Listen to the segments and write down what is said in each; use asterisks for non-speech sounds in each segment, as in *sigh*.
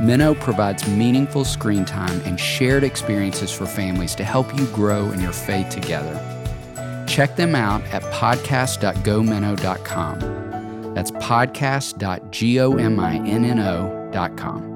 Minno provides meaningful screen time and shared experiences for families to help you grow in your faith together. Check them out at podcast.gominno.com. That's podcast.gominno.com.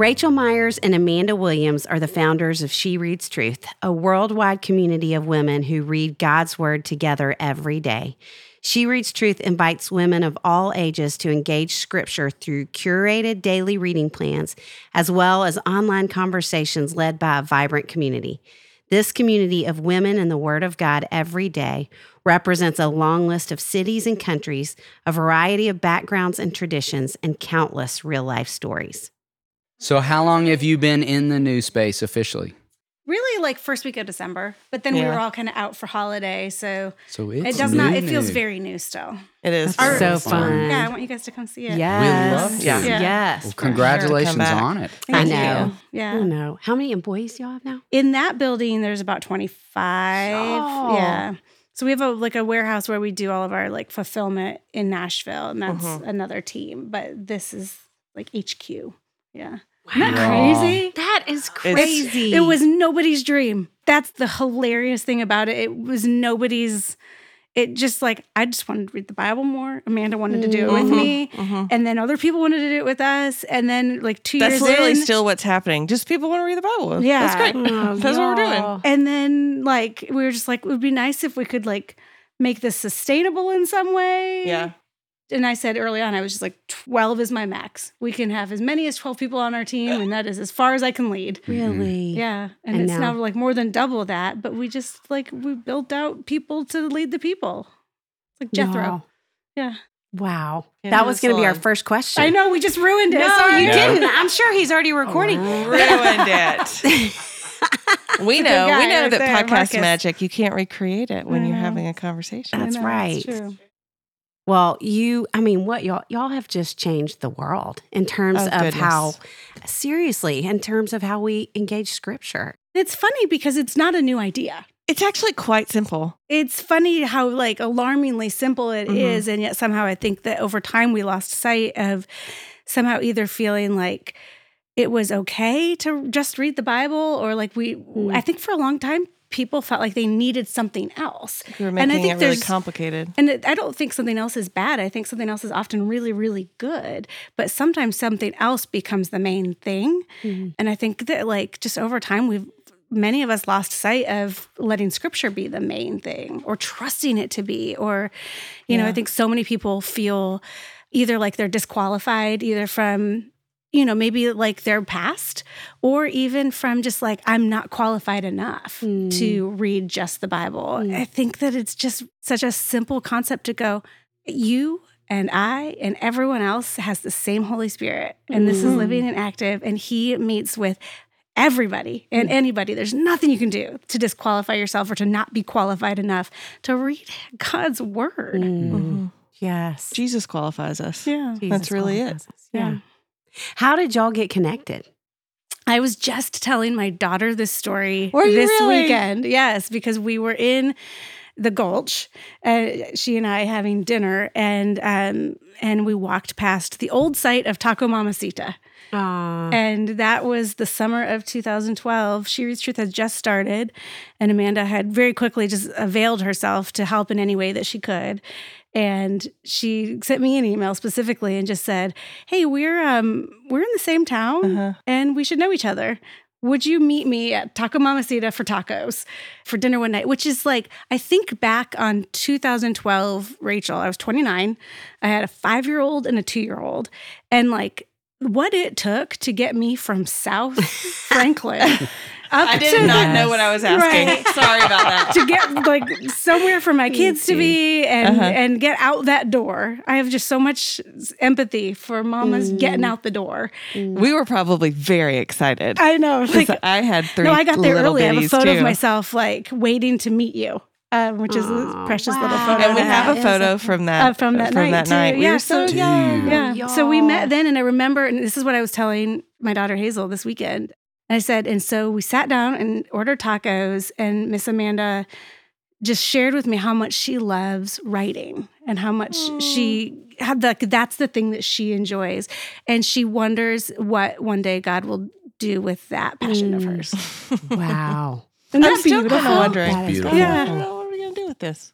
Raechel Meyers and Amanda Williams are the founders of She Reads Truth, a worldwide community of women who read God's Word together every day. She Reads Truth invites women of all ages to engage Scripture through curated daily reading plans, as well as online conversations led by a vibrant community. This community of women in the Word of God every day represents a long list of cities and countries, a variety of backgrounds and traditions, and countless real life stories. So, how long have you been in the new space officially? Really, like first week of December, but then we Yeah. were all kind of out for holiday, so So it it's does not. It feels new. very new still. It is That's so fun. fun. Yeah, I want you guys to come see it. Yes. love to. Yeah. Yeah. Yes. Well, for congratulations back. on it. Thank I you. know. Yeah. I don't know. How many employees do y'all have now? In that building, there's about 25. Oh. Yeah. So we have a like a warehouse where we do all of our like fulfillment in Nashville, and that's Mhm. another team. But this is like HQ. Yeah. Wow. Isn't that crazy? That is It's- crazy. It was nobody's dream. That's the hilarious thing about it. It was nobody's. It just like I just wanted to read the Bible more. Amanda wanted to do it with Mhm, me, mhm. and then other people wanted to do it with us. And then like two That's years That's literally in, still what's happening. Just people want to read the Bible. Yeah. That's great. Oh, *laughs* That's what we're doing. and then like we were just like it would be nice if we could like make this sustainable in some way. Yeah. And I said early on, I was just like, 12 is my max. We can have as many as 12 people on our team, and that is as far as I can lead. Mm-hmm. Really? Yeah. And, And it's now- now, like more than double that, but we just like, we built out people to lead the people. It's like Jethro. Wow. Yeah. Wow. Yeah, that was going to be our first question. I know, we just ruined it. No, Sorry. you No. didn't. I'm sure he's already recording. Ruined *laughs* it. we know. we know right that there, podcast Marcus. magic. You can't recreate it when you're mm-hmm. having a conversation. That's know, right. It's true. Well, you, I mean, what y'all, y'all have just changed the world in terms Oh, of goodness. how, seriously, in terms of how we engage scripture. It's funny because it's not a new idea. It's actually quite simple. It's funny how like alarmingly simple it is, Mhm. and yet somehow I think that over time we lost sight of somehow either feeling like it was okay to just read the Bible or like we Mm. I think for a long time people felt like they needed something else. We were and I think it really complicated. and it, I don't think something else is bad. I think something else is often really, really good. But sometimes something else becomes the main thing. Mm-hmm. And I think that, like, just over time, we've many of us lost sight of letting scripture be the main thing or trusting it to be. Or, you know, I think so many people feel either like they're disqualified, either from, you know, maybe like their past, or even from just like, I'm not qualified enough mm. to read just the Bible. Mm. I think that it's just such a simple concept to go, you and I and everyone else has the same Holy Spirit, and this is living mm-hmm. and active, and He meets with everybody and mm. anybody. There's nothing you can do to disqualify yourself or to not be qualified enough to read God's word. Mm-hmm. Yes. Jesus qualifies us. Yeah. That's really it. qualifies us. Yeah. How did y'all get connected? I was just telling my daughter this story this really? weekend. Yes, because we were in the Gulch, uh, she and I having dinner, and um, and we walked past the old site of Taco Mamacita. Uh, And that was the summer of 2012. She Reads Truth had just started, and Amanda had very quickly just availed herself to help in any way that she could. And she sent me an email specifically and just said, "Hey, we're um we're in the same town, Uh-huh. and we should know each other. Would you meet me at Taco Mamacita for tacos for dinner one night?" Which is like I think back on 2012, Raechel. I was 29. I had a five year old and a two year old, and like what it took to get me from South *laughs* Franklin I did not the- know what I was asking. Right. Sorry about that. *laughs* to get like somewhere for my kids to be and Uh-huh. and get out that door. I have just so much empathy for mamas getting out the door. We were probably very excited. I know. Like, I had three. no, I got there little early. I have a photo too. of myself like waiting to meet you, um, which is a precious little photo. And we have a photo from that uh, from that night, too. We Yeah, were so so- young. Yeah. So we met then, and I remember, and this is what I was telling my daughter Hazel this weekend. And I said, and so we sat down and ordered tacos, and Miss Amanda just shared with me how much she loves writing and how much she had the that's the thing that she enjoys, and she wonders what one day God will do with that passion of Mm. hers. *laughs* wow. *laughs* And I'm that's still beautiful. kind of wondering. That is beautiful. Yeah. I don't know what are we gonna do with this.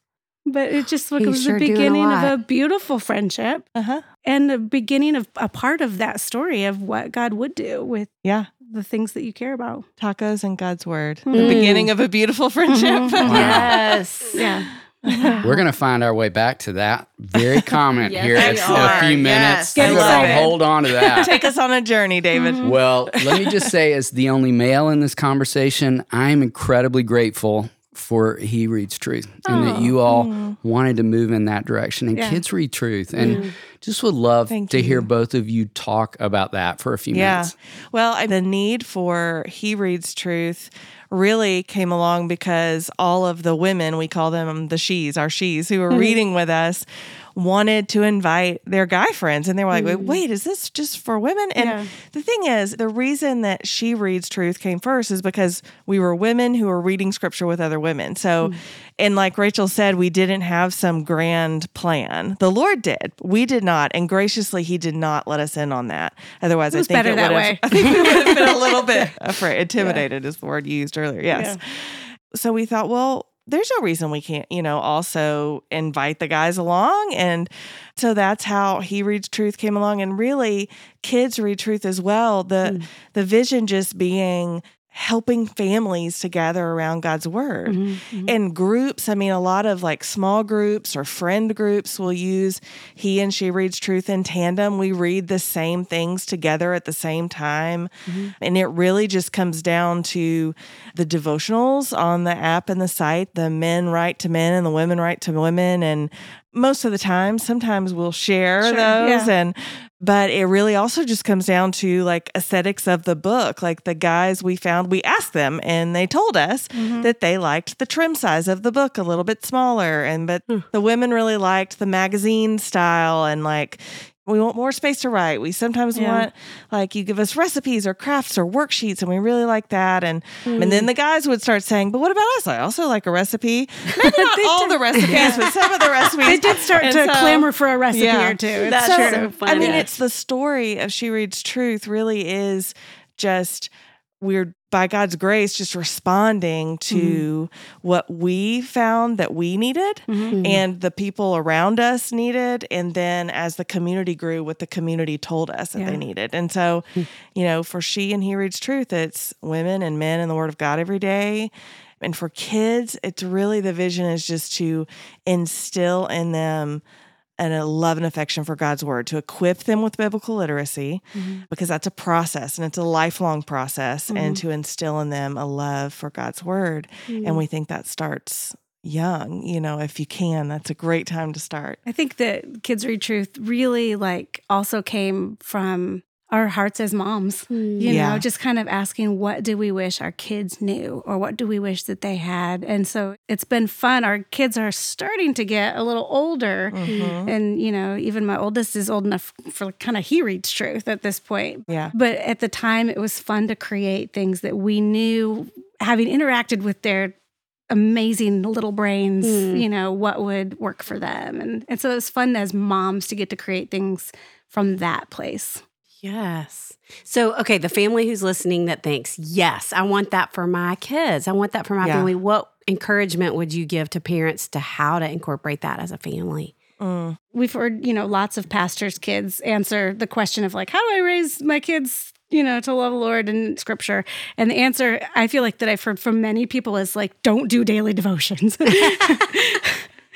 But it just like, it was sure the doing a beginning of a beautiful friendship Uh huh. and the beginning of a part of that story of what God would do with Yeah. The things that you care about. Tacos and God's word. Mm. The beginning of a beautiful friendship. Mhm. *laughs* Yes. *laughs* Yeah. *laughs* We're going to find our way back to that very comment Yes, here in a few Yes. minutes. Get We're gonna excited. hold on to that. Take us on a journey, David. Well, let me just say, as the only male in this conversation, I am incredibly grateful for He Reads Truth and that you oh, all mm. wanted to move in that direction. And Yeah. kids read truth. And mm. just would love Thank to hear both of you talk about that for a few Yeah. minutes. Well, the need for He Reads Truth really came along because all of the women, we call them the she's, our she's, who were mm-hmm. reading with us, wanted to invite their guy friends. And they were like, wait, wait, is this just for women? And Yeah. the thing is, the reason that She Reads Truth came first is because we were women who were reading scripture with other women. So, mm. and like Rachel said, we didn't have some grand plan. The Lord did. We did not. And graciously, He did not let us in on that. Otherwise, I think better it that way. *laughs* I think we would have been a little *laughs* bit afraid, intimidated is the word you used earlier. Yes. So we thought, well, there's no reason we can't, you know, also invite the guys along. And so that's how he reads truth came along. And really kids read truth as well. The hmm. the vision just being helping families to gather around God's word. Mm-hmm. And groups, I mean, a lot of like small groups or friend groups will use he and she reads truth in tandem. We read the same things together at the same time. And it really just comes down to the devotionals on the app and the site. The men write to men and the women write to women. And most of the time, sometimes we'll share Sure, those. yeah. And but it really also just comes down to like aesthetics of the book. Like the guys we found, we asked them and they told us Mm-hmm. that they liked the trim size of the book a little bit smaller. And but the women really liked the magazine style and like we want more space to write. We sometimes Yeah. want like you give us recipes or crafts or worksheets, and we really like that. And and then the guys would start saying, "But what about us? I also like a recipe. *laughs* Maybe not all the recipes, but some of the recipes." They did start And to so- clamor for a recipe Yeah. or two. It's That's true. so funny. I mean, Yes. it's the story of She Reads Truth really is just we're by God's grace just responding to mm-hmm. what we found that we needed mm-hmm. mm-hmm. and the people around us needed. And then as the community grew, what the community told us that Yeah. they needed. And so, hmm. you know, for she and he reads truth, it's women and men in the word of God every day. And for kids, it's really the vision is just to instill in them and a love and affection for God's word, to equip them with biblical literacy, mm-hmm. because that's a process and it's a lifelong process, and mm-hmm. to instill in them a love for God's word. And mm-hmm. we think that starts young. You know, if you can, that's a great time to start. I think that Kids Read Truth really like also came from our hearts as moms. Hmm. You Yeah. know, just kind of asking what do we wish our kids knew or what do we wish that they had. And so it's been fun. Our kids are starting to get a little older. Mm-hmm. And, you know, even my oldest is old enough for kind of he reads truth at this point. Yeah. But at the time, it was fun to create things that we knew, having interacted with their amazing little brains, hmm. you know, what would work for them. And, and so it was fun as moms to get to create things from that place. Yes. So, okay, the family who's listening that thinks, yes, I want that for my kids. I want that for my Yeah. family. What encouragement would you give to parents to how to incorporate that as a family? Mm. We've heard, you know, lots of pastors' kids answer the question of like, how do I raise my kids, you know, to love the Lord and scripture? And the answer I feel like that I've heard from many people is like, don't do daily devotions. *laughs*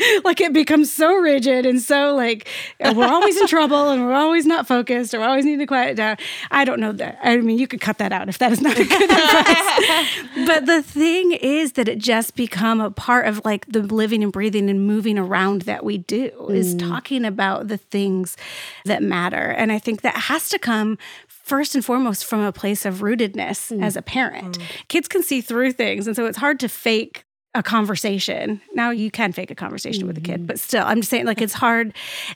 *laughs* like it becomes so rigid and so like we're always in trouble and we're always not focused or we always need to quiet down. I don't know that. I mean, you could cut that out if that is not a good advice. *laughs* but the thing is that it just become a part of like the living and breathing and moving around that we do is mm. talking about the things that matter. And I think that has to come first and foremost from a place of rootedness mm. as a parent. Mm. Kids can see through things. And so it's hard to fake a conversation. Now you can fake a conversation with a kid, mm-hmm. but still, I'm just saying, like, it's hard.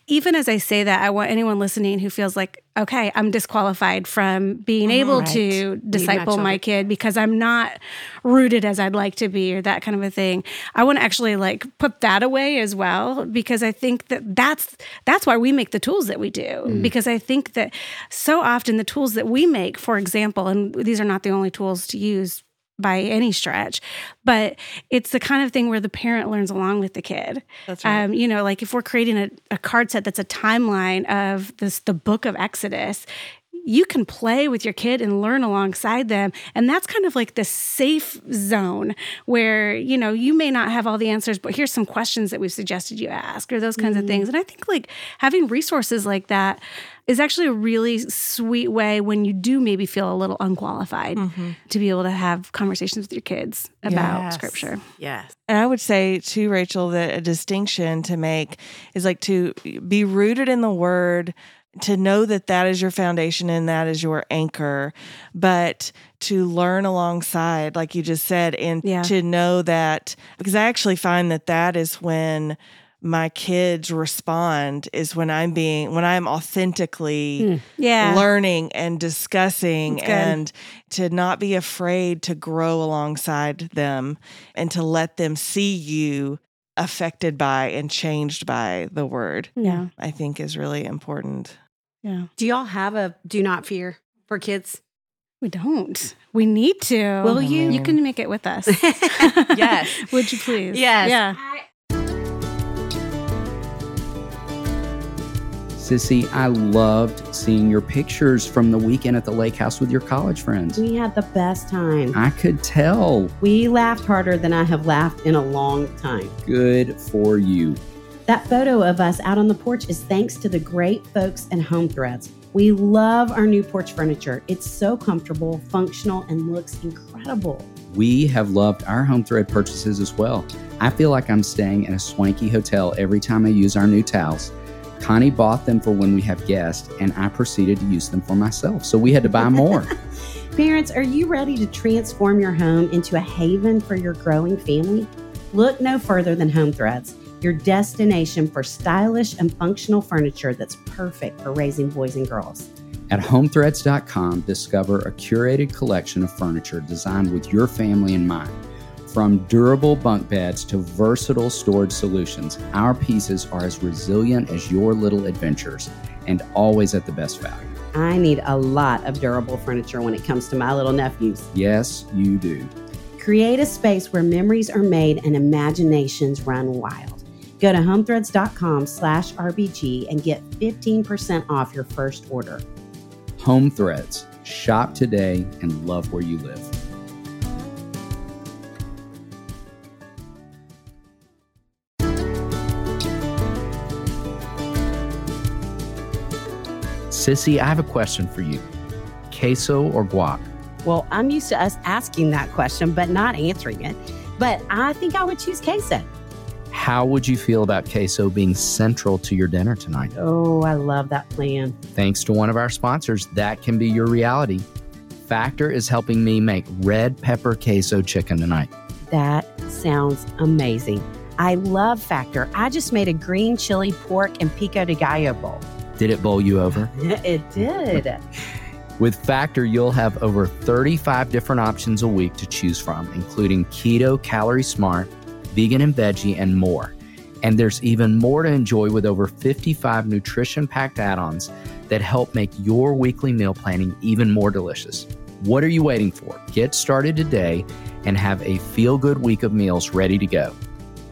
Even as I say that, I want anyone listening who feels like, okay, I'm disqualified from being mm-hmm. able to disciple my kid because I'm not rooted as I'd like to be or that kind of a thing. I want to actually like put that away as well because I think that that's that's why we make the tools that we do mm. because I think that so often the tools that we make, for example, and these are not the only tools to use by any stretch, but it's the kind of thing where the parent learns along with the kid. That's right. Um, you know, like if we're creating a, a card set that's a timeline of this, the book of Exodus, you can play with your kid and learn alongside them. And that's kind of like the safe zone where, you know, you may not have all the answers, but here's some questions that we've suggested you ask or those kinds of things. And I think like having resources like that is actually a really sweet way when you do maybe feel a little unqualified mm-hmm. to be able to have conversations with your kids about Yes. scripture. Yes. And I would say to Raechel, that a distinction to make is like to be rooted in the word, to know that that is your foundation and that is your anchor, but to learn alongside, like you just said, and Yeah. to know that, because I actually find that that is when my kids respond is when I'm being when I'm authentically hmm. Yeah. learning and discussing and to not be afraid to grow alongside them and to let them see you affected by and changed by the word Yeah. i think is really important Yeah. Do y'all have a do not fear for kids? We don't. We need to. Will oh, you? You can make it with us. *laughs* Yes. *laughs* Would you please? Yes. Yeah. Sissy, I loved seeing your pictures from the weekend at the lake house with your college friends. We had the best time. I could tell. We laughed harder than I have laughed in a long time. Good for you. That photo of us out on the porch is thanks to the great folks at Home Threads. We love our new porch furniture. It's so comfortable, functional, and looks incredible. We have loved our home thread purchases as well. I feel like I'm staying in a swanky hotel every time I use our new towels. Connie bought them for when we have guests, and I proceeded to use them for myself. So we had to buy more. *laughs* Parents, are you ready to transform your home into a haven for your growing family? Look no further than Home Threads, your destination for stylish and functional furniture that's perfect for raising boys and girls. At homethreads.com, discover a curated collection of furniture designed with your family in mind. From durable bunk beds to versatile storage solutions, our pieces are as resilient as your little adventures. and always at the best value. I need a lot of durable furniture when it comes to my little nephews. Yes, you do. Create a space where memories are made and imaginations run wild. Go to homethreads.com slash RBG and get 15% off your first order. Home Threads. Shop today and love where you live. Sissy, I have a question for you. Queso or guac? Well, I'm used to us asking that question, but not answering it. But I think I would choose queso. How would you feel about queso being central to your dinner tonight? Oh, I love that plan. Thanks to one of our sponsors, that can be your reality. Factor is helping me make red pepper queso chicken tonight. That sounds amazing. I love Factor. I just made a green chili pork and pico de gallo bowl. Did it bowl you over? *laughs* It did. *laughs* With Factor, you'll have over 35 different options a week to choose from, including keto, calorie smart, vegan and veggie, and more. And there's even more to enjoy with over 55 nutrition packed add ons that help make your weekly meal planning even more delicious. What are you waiting for? Get started today and have a feel good week of meals ready to go.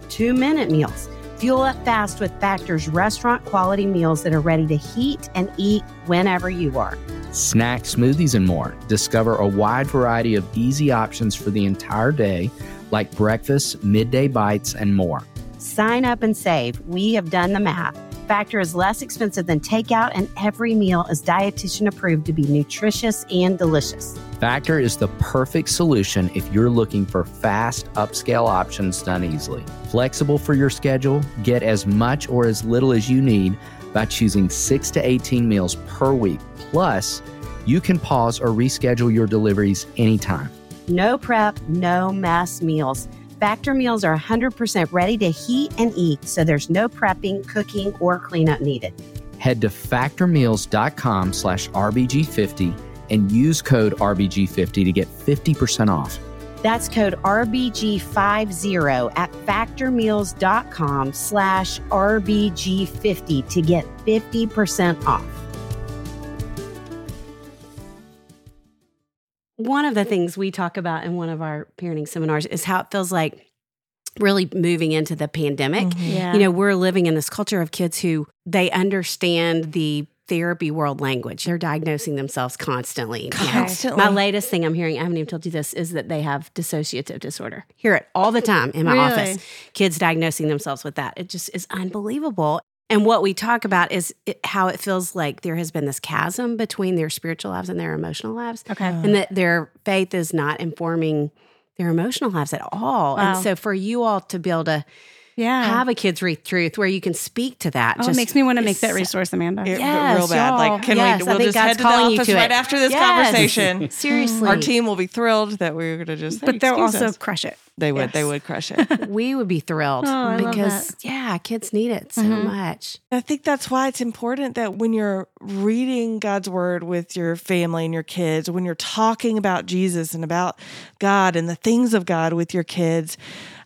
Two minute meals. Fuel up fast with Factor's restaurant quality meals that are ready to heat and eat whenever you are. Snack, smoothies, and more. Discover a wide variety of easy options for the entire day, like breakfast, midday bites, and more. Sign up and save. We have done the math. Factor is less expensive than takeout, and every meal is dietitian approved to be nutritious and delicious. Factor is the perfect solution if you're looking for fast, upscale options done easily. Flexible for your schedule, get as much or as little as you need by choosing 6 to 18 meals per week. Plus, you can pause or reschedule your deliveries anytime. No prep, no mess meals. Factor meals are 100% ready to heat and eat, so there's no prepping, cooking, or cleanup needed. Head to factormeals.com slash RBG50 and use code RBG50 to get 50% off. That's code RBG50 at factormeals.com slash RBG50 to get 50% off. One of the things we talk about in one of our parenting seminars is how it feels like really moving into the pandemic. Yeah. You know, we're living in this culture of kids who they understand the therapy world language. They're diagnosing themselves constantly. You know, Constantly. my latest thing I'm hearing, I haven't even told you this, is that they have dissociative disorder. Hear it all the time in my Really? office. Kids diagnosing themselves with that. It just is unbelievable. And what we talk about is it, how it feels like there has been this chasm between their spiritual lives and their emotional lives, Okay. and that their faith is not informing their emotional lives at all. Wow. And so for you all to be able to Yeah. have a kids read truth where you can speak to that, oh, it makes me want to make that resource, Amanda. It- Yes, real bad. y'all. Like, can Yes, we? I We'll just God's head to the office to write it. after this Yes. conversation. *laughs* Seriously, Our team will be thrilled that we are going to just. say, but they'll also us." crush it. They would. They would crush it. *laughs* we would be thrilled Oh, because yeah, kids need it so Mhm. much. I think that's why it's important that when you're reading God's word with your family and your kids, when you're talking about Jesus and about God and the things of God with your kids,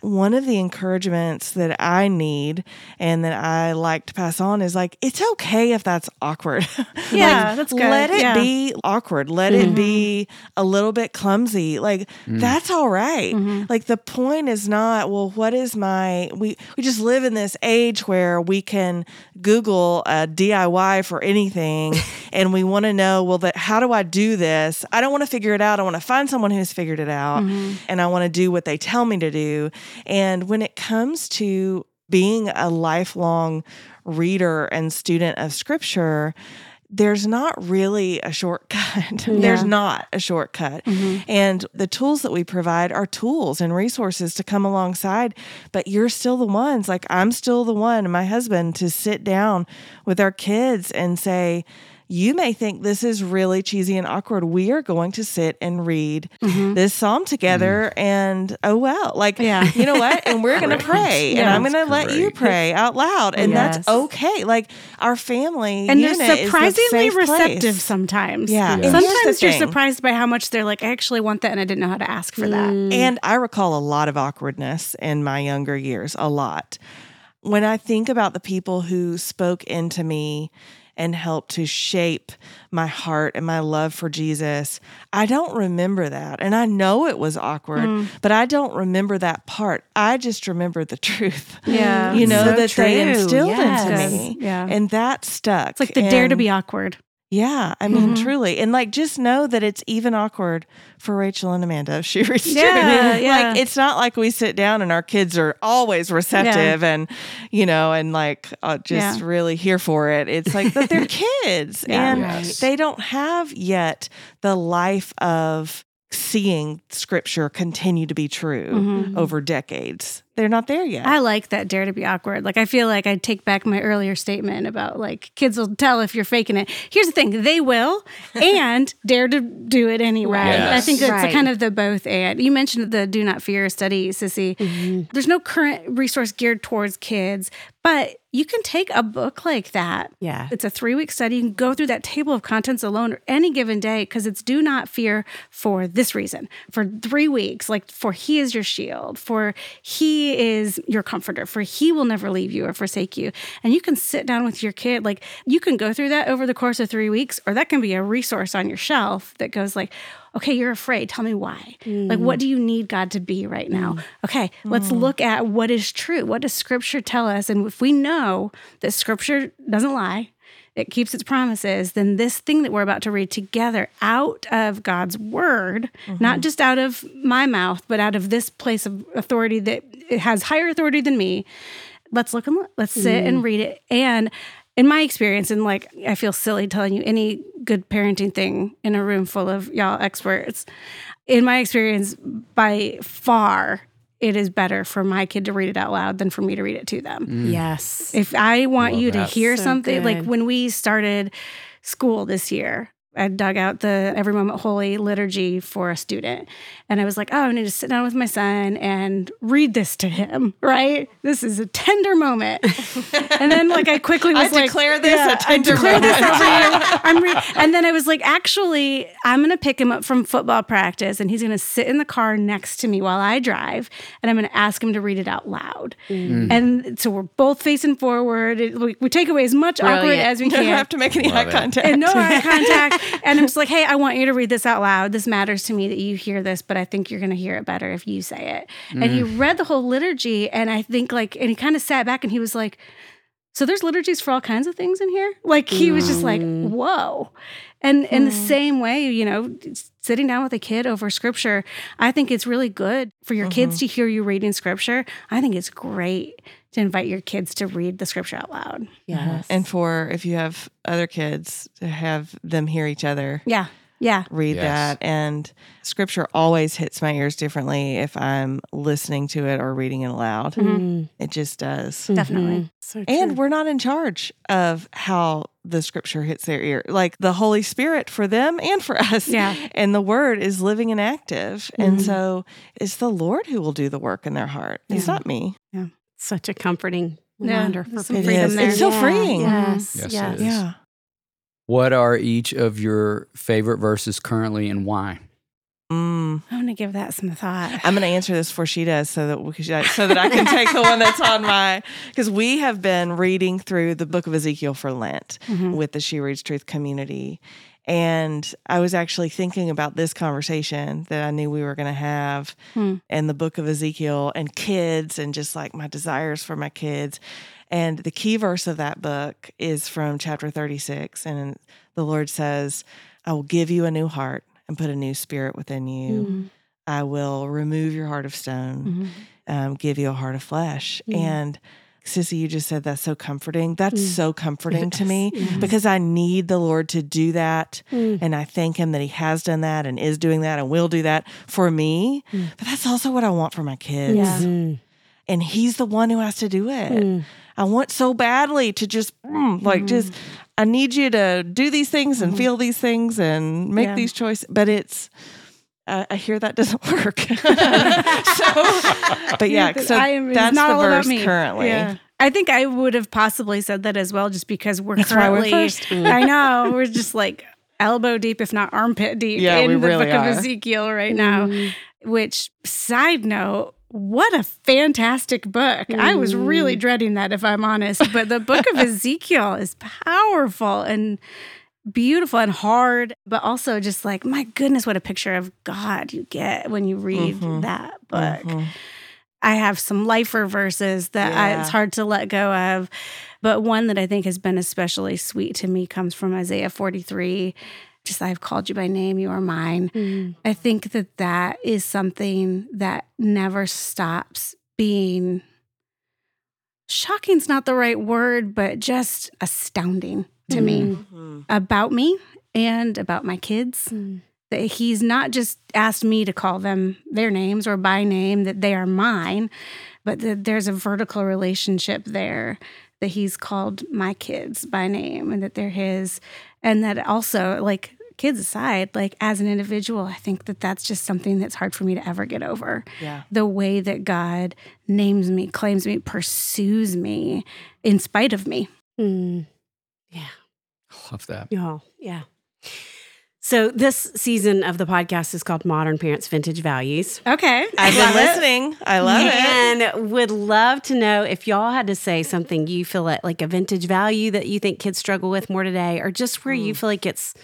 one of the encouragements that I need and that I like to pass on is like, it's okay if that's awkward. *laughs* Yeah, Like, that's good. Let it Yeah. be awkward. Let it be mm-hmm. a little bit clumsy. Like, mm. that's all right. Mm-hmm. Like, the point is not, well, what is my, we, we just live in this age where we can Google a DIY for anything *laughs* and we want to know, well, that how do I do this? I don't want to figure it out. I want to find someone who's figured it out mm-hmm. and I want to do what they tell me to do. And when it comes to being a lifelong reader and student of scripture, there's not really a shortcut. *laughs* there's not a shortcut. Mm-hmm. And the tools that we provide are tools and resources to come alongside, but you're still the ones, like I'm still the one, my husband, to sit down with our kids and say, you may think this is really cheesy and awkward. We are going to sit and read mm-hmm. this psalm together, and oh well, like Yeah. you know what? And we're going *laughs* to pray, and I'm going to let you pray out loud, and Yes. that's okay. Like our family, And unit they're is the surprisingly safe place. receptive sometimes. Yeah. And here's Sometimes you're surprised by how much they're like, I actually want that and I didn't know how to ask for that. Mm. And I recall a lot of awkwardness in my younger years, a lot. When I think about the people who spoke into me and helped to shape my heart and my love for Jesus. I don't remember that. And I know it was awkward, Mm. but I don't remember that part. I just remember the *laughs* truth. Yeah. You know, So that they instilled Yes. into me. Yeah. And that stuck. It's like the dare to be awkward. Yeah, I mean, Mhm. truly, and like just know that it's even awkward for Raechel and Amanda if she *laughs* reads Yeah, yeah. Like it's not like we sit down and our kids are always receptive and you know and like uh, just Yeah. really here for it. It's like that they're *laughs* kids Yeah. and Yes. they don't have yet the life of seeing Scripture continue to be true Mhm. over decades. They're not there yet. I like that dare to be awkward. Like I feel like I take back my earlier statement about like kids will tell if you're faking it. Here's the thing, they will *laughs* and dare to do it anyway. Right. I think that's Right. kind of the both and. You mentioned the do not fear study, Sissy. Mm-hmm. There's no current resource geared towards kids, but you can take a book like that Yeah. it's a three week study. You can go through that table of contents alone or any given day because it's do not fear for this reason. For three weeks, like for he is your shield, for he is your comforter, for he will never leave you or forsake you. And you can sit down with your kid. Like you can go through that over the course of three weeks, or that can be a resource on your shelf that goes like, okay, you're afraid. Tell me why. Like, what mm. do you need God to be right now? Mm. Okay, let's mm. look at what is true. What does scripture tell us? And if we know that scripture doesn't lie, it keeps its promises, then this thing that we're about to read together out of God's word, not mm-hmm. just out of my mouth, but out of this place of authority that it has higher authority than me, let's look and look. Let's sit and read it. And in my experience, and like I feel silly telling you any good parenting thing in a room full of y'all experts, in my experience, by far, it is better for my kid to read it out loud than for me to read it to them. Mm. Yes. If I want Love you to that. hear So something, like when we started school this year, I dug out the Every Moment Holy liturgy for a student. And I was like, oh, I need to sit down with my son and read this to him, *laughs* right? This is a tender moment. *laughs* and then, like, I quickly I was like, declare this a I tender declare this moment. over you. *laughs* I'm re- and then I was like, actually, I'm going to pick him up from football practice and he's going to sit in the car next to me while I drive. And I'm going to ask him to read it out loud. Mm. And so we're both facing forward. It- we, we take away as much awkward as we you don't can have to make any eye Love it. contact. and no eye contact. And I'm just like, hey, I want you to read this out loud. This matters to me that you hear this, but I think you're going to hear it better if you say it. And he mm. read the whole liturgy, and I think like, and he kind of sat back and he was like, so there's liturgies for all kinds of things in here. Like he was just like, mm. whoa. And in the mm. same way, you know, sitting down with a kid over scripture, I think it's really good for your kids mm-hmm. to hear you reading scripture. I think it's great to invite your kids to read the scripture out loud. Yes. and for if you have other kids to have them hear each other Yeah. Yeah. read Yes. that and scripture always hits my ears differently if i'm listening to it or reading it aloud Mm. it just does mm-hmm. Definitely. So and we're not in charge of how the scripture hits their ear like the holy spirit for them and for us Yeah. *laughs* and the word is living and active and so it's the lord who will do the work in their heart it's not me Yeah. such a comforting Yeah, reminder for there's freedom is. there. It's so freeing. Yes. Yes, yes. is. yeah What are each of your favorite verses currently and why? mm. I'm going to give that some thought. I'm going to answer this before she does, so that we can- so that I can take the one that's on my because we have been reading through the Book of Ezekiel for Lent Mhm. with the She Reads Truth community, and I was actually thinking about this conversation that I knew we were going to have, Hmm. and the Book of Ezekiel and kids, and just like my desires for my kids. And the key verse of that book is from chapter 36, and the Lord says, "I will give you a new heart." And put a new spirit within you. Mhm. I will remove your heart of stone, Mhm. um, give you a heart of flesh. Mm. And Sissy, you just said that's so comforting. That's Mm. so comforting to me Yes. because I need the Lord to do that. Mm. And I thank Him that He has done that and is doing that and will do that for me. Mm. But that's also what I want for my kids. Yeah. Mm. And He's the one who has to do it. Mm. I want so badly to just, mm, like, just, I need you to do these things and feel these things and make Yeah. these choices. But it's, I I hear that doesn't *laughs* work. so, but yeah, so I am- that's not the verse me. currently. Yeah. I think I would have possibly said that as well, just because we're That's we're currently. first. *laughs* I know we're just like elbow deep, if not armpit deep, Yeah, in the really book are. of Ezekiel right now. Which side note, what a fantastic book. I was really mm. dreading that, if I'm honest. But the book of *laughs* Ezekiel is powerful and beautiful and hard, but also just like, my goodness, what a picture of God you get when you read mm-hmm. that book. Mm-hmm. I have some lifer verses that I, it's hard to let go of. But one that I think has been especially sweet to me comes from Isaiah 43. Just, I've called you by name, you are mine. Mm-hmm. I think that that is something that never stops being shocking's not the right word, but just astounding to me mm-hmm. Mm-hmm. about me and about my kids. Mm. That he's not just asked me to call them their names or by name, that they are mine, but that there's a vertical relationship there that he's called my kids by name and that they're his. And that also, like, kids aside, like, as an individual, I think that that's just something that's hard for me to ever get over Yeah. the way that God names me, claims me, pursues me in spite of me. Mm. Yeah. Love that. Oh, yeah. So this season of the podcast is called Modern Parents Vintage Values. Okay. I've been listening. I love it. and would love to know if y'all had to say something you feel like, like a vintage value that you think kids struggle with more today, or just where you feel like it's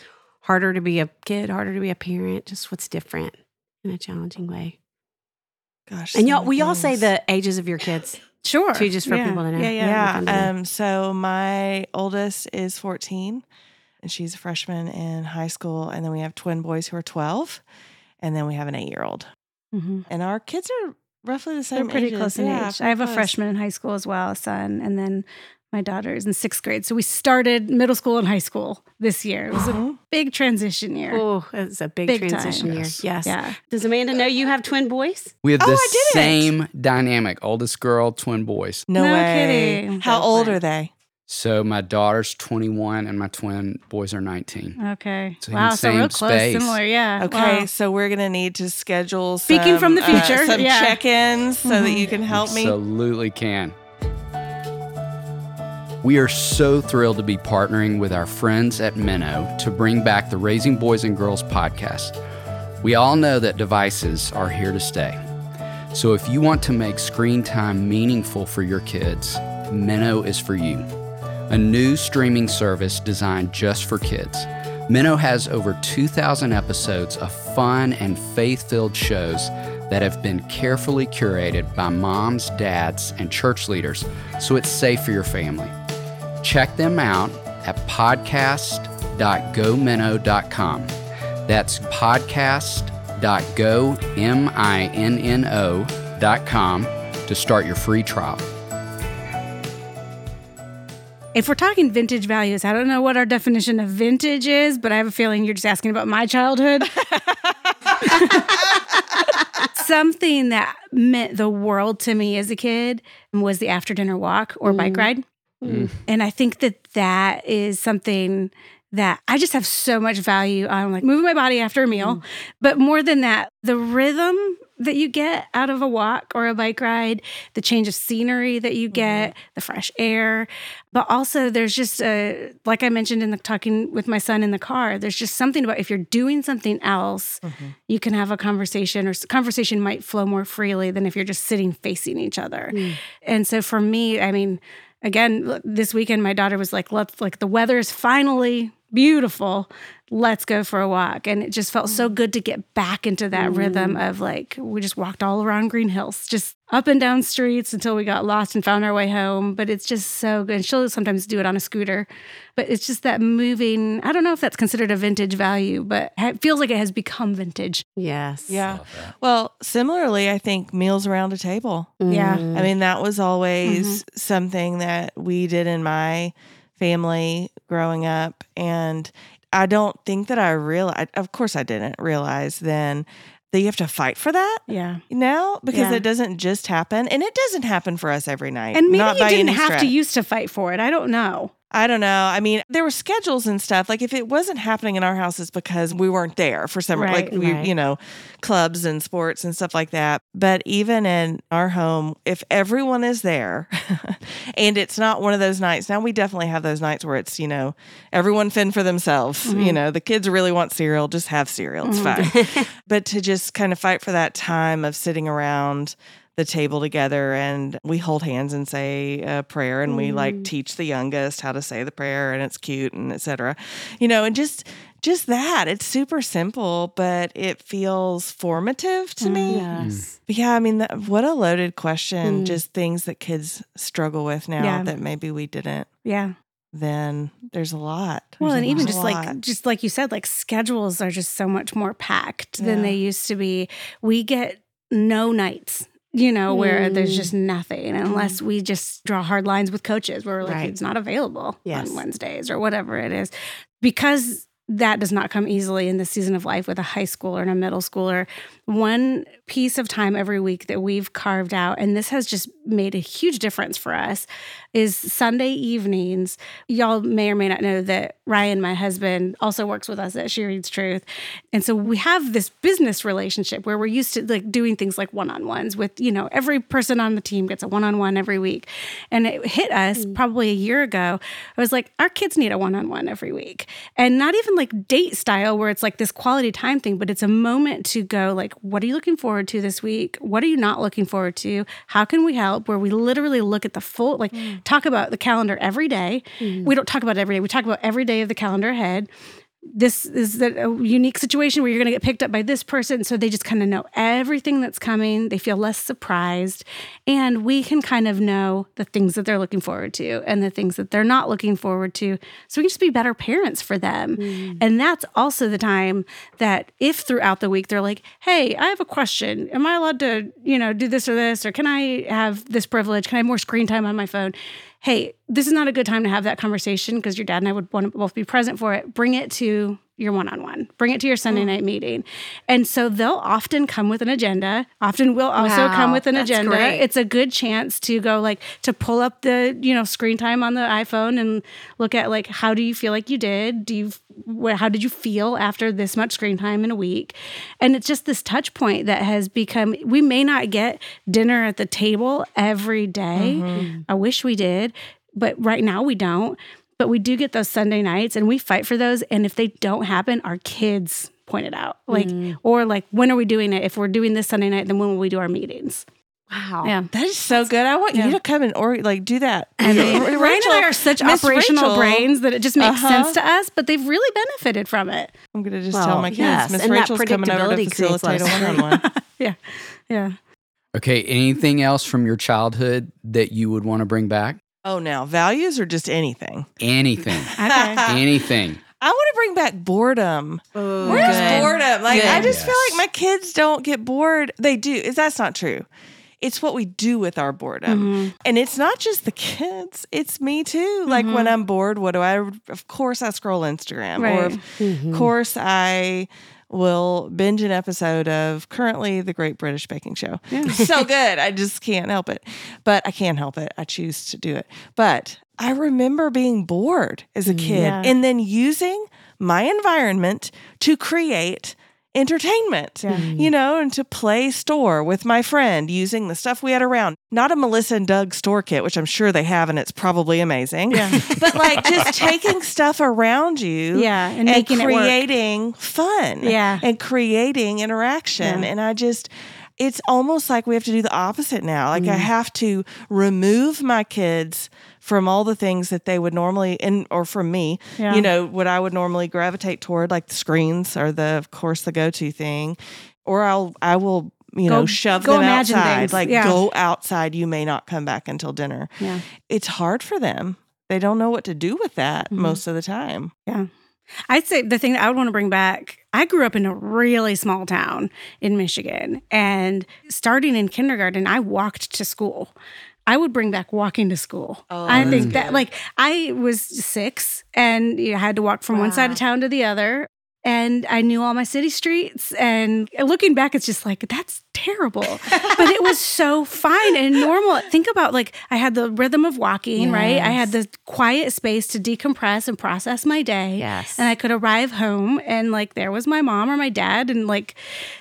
harder to be a kid, harder to be a parent, just what's different in a challenging way. Gosh. And y'all, we all say the ages of your kids *laughs* Sure. too, just for Yeah. people to know. Yeah, yeah. fun to know. Yeah. Um, so my oldest is 14 and she's a freshman in high school. And then we have twin boys who are 12. And then we have an eight year old. Mhm. And our kids are roughly the same. They're pretty ages. close in Yeah, age. I have a freshman in high school as well, a son, and then my daughter is in sixth grade. So we started middle school and high school this year. It was a Mhm. big transition year. Oh, it's a big, Big time. transition year. Yes. Yes. Yeah. Does Amanda know you have twin boys? We have Oh, the same dynamic. Oldest girl, twin boys. No, No way. kidding. How So old fun. are they? So my daughter's 21 and my twin boys are 19. Okay. So wow. the So real close, space. similar. Yeah. Okay, Wow. so we're gonna need to schedule. Speaking from the uh, future, some yeah. check-ins so that you can help me. Absolutely can. We are so thrilled to be partnering with our friends at Minno to bring back the Raising Boys and Girls podcast. We all know that devices are here to stay. So if you want to make screen time meaningful for your kids, Minno is for you. A new streaming service designed just for kids. Minno has over 2,000 episodes of fun and faith filled shows that have been carefully curated by moms, dads, and church leaders so it's safe for your family. Check them out at podcast.gominno.com. That's podcast.gominno.com to start your free trial. If we're talking vintage values, I don't know what our definition of vintage is, but I have a feeling you're just asking about my childhood. *laughs* Something that meant the world to me as a kid was the after dinner walk or bike mm. ride. Mm. And I think that that is something that I just have so much value on, like moving my body after a meal. Mm. But more than that, the rhythm that you get out of a walk or a bike ride, the change of scenery that you get, mm-hmm. the fresh air. But also, there's just a, like I mentioned in the talking with my son in the car, there's just something about if you're doing something else, mm-hmm. you can have a conversation, or conversation might flow more freely than if you're just sitting facing each other. Mm. And so for me, I mean, again, this weekend, my daughter was like, let's, like, the weather is finally beautiful. Let's go for a walk. And it just felt so good to get back into that rhythm of like, we just walked all around Green Hills, just up and down streets until we got lost and found our way home. But it's just so good. And she'll sometimes do it on a scooter. But it's just that moving, I don't know if that's considered a vintage value, but it feels like it has become vintage. Yes. Yeah. Well, similarly, I think meals around a table. Yeah. Mm. I mean, that was always Mm-hmm. something that we did in my family growing up. And I don't think that I realized, of course, I didn't realize then that you have to fight for that Yeah. now because Yeah. it doesn't just happen. And it doesn't happen for us every night. And maybe you didn't have to used to fight for it. I don't know. I don't know. I mean, there were schedules and stuff. Like if it wasn't happening in our house, it's because we weren't there for some Right, like we, right. you know, clubs and sports and stuff like that. But even in our home, if everyone is there *laughs* and it's not one of those nights, now we definitely have those nights where it's, you know, everyone fend for themselves. Mm-hmm. You know, the kids really want cereal, just have cereal. It's fine. *laughs* but to just kind of fight for that time of sitting around the table together and we hold hands and say a prayer and we Mm. like teach the youngest how to say the prayer and it's cute and etc. You know, and just just that. It's super simple, but it feels formative to me. Yes. But yeah, I mean, that, what a loaded question. Mm. Just things that kids struggle with now Yeah. that maybe we didn't. Yeah. Then there's a lot. Well, and a even lot. just like just like you said, like schedules are just so much more packed than they used to be. We get no nights, you know, where there's Mm. just nothing unless we just draw hard lines with coaches where we're like Right. it's not available Yes. on Wednesdays or whatever it is. Because that does not come easily in the season of life with a high schooler and a middle schooler. One piece of time every week that we've carved out, and this has just made a huge difference for us, is Sunday evenings. Y'all may or may not know that Ryan, my husband, also works with us at She Reads Truth. And so we have this business relationship where we're used to like doing things like one-on-ones with, you know, every person on the team gets a one-on-one every week. And it hit us mm. probably a year ago. I was like, our kids need a one-on-one every week. And not even like date style where it's like this quality time thing, but it's a moment to go like, what are you looking forward to this week? What are you not looking forward to? How can we help? Where we literally look at the full, like mm. talk about the calendar every day. Mm. We don't talk about every day. We talk about every day of the calendar ahead. This is a unique situation where you're going to get picked up by this person. So they just kind of know everything that's coming. They feel less surprised. And we can kind of know the things that they're looking forward to and the things that they're not looking forward to. So we can just be better parents for them. Mm. And that's also the time that if throughout the week they're like, hey, I have a question. Am I allowed to, you know, do this or this? Or can I have this privilege? Can I have more screen time on my phone? hey, this is not a good time to have that conversation because your dad and I would want to both be present for it. Bring it to your one on one, bring it to your Sunday mm. night meeting. And so they'll often come with an agenda, often will also Wow, come with an agenda. great. It's a good chance to go like to pull up the, you know, screen time on the iPhone and look at like, how do you feel like you did? Do you, how did you feel after this much screen time in a week? And it's just this touch point that has become, we may not get dinner at the table every day. Mm-hmm. I wish we did, but right now we don't. But we do get those Sunday nights and we fight for those. And if they don't happen, our kids point it out. Like, or like, when are we doing it? If we're doing this Sunday night, then when will we do our meetings? Wow. Yeah. That is so good. I want Yeah. you to come and or like do that. *laughs* And Raechel- Ryan and I are such Miss operational Raechel- brains that it just makes Uh-huh. sense to us, but they've really benefited from it. I'm gonna just Well, tell my kids yes, Miss and that Raechel's coming over to facilitate a one on one. Yeah. Yeah. Okay, anything else from your childhood that you would want to bring back? Oh, now values or just anything? Anything. *laughs* Okay. anything. I want to bring back boredom. Oh, Where's good. boredom? Like I Good. just feel like my kids don't get bored. They do. Is that's not true. It's what we do with our boredom. Mm-hmm. And it's not just the kids, it's me too. Like when I'm bored, what do I of course I scroll Instagram or Right. of course I will binge an episode of currently the Great British Baking Show. It's *laughs* so good. I just can't help it. But I can't help it. I choose to do it. But I remember being bored as a mm, kid Yeah. and then using my environment to create entertainment, you know, and to play store with my friend using the stuff we had around. Not a Melissa and Doug store kit, which I'm sure they have and it's probably amazing. Yeah. *laughs* but like just taking stuff around you Yeah, and making it creating fun. Yeah. And creating interaction. Yeah. And I just it's almost like we have to do the opposite now. Like Mm. I have to remove my kids from all the things that they would normally and or from me, Yeah. you know, what I would normally gravitate toward, like the screens are the of course the go-to thing. Or I'll I will, you Go- know, shove go them imagine outside. things. Like Yeah. go outside. You may not come back until dinner. Yeah. It's hard for them. They don't know what to do with that Mm-hmm. most of the time. Yeah. I'd say the thing that I would want to bring back, I grew up in a really small town in Michigan. And starting in kindergarten, I walked to school. I would bring back walking to school. Oh, I think that, like, I was six and you know, had to walk from one side of town to the other. And I knew all my city streets. And looking back, it's just like, that's terrible. but it was so fine and normal. Think about like, I had the rhythm of walking, right? I had the quiet space to decompress and process my day. Yes. And I could arrive home and like, there was my mom or my dad. And like,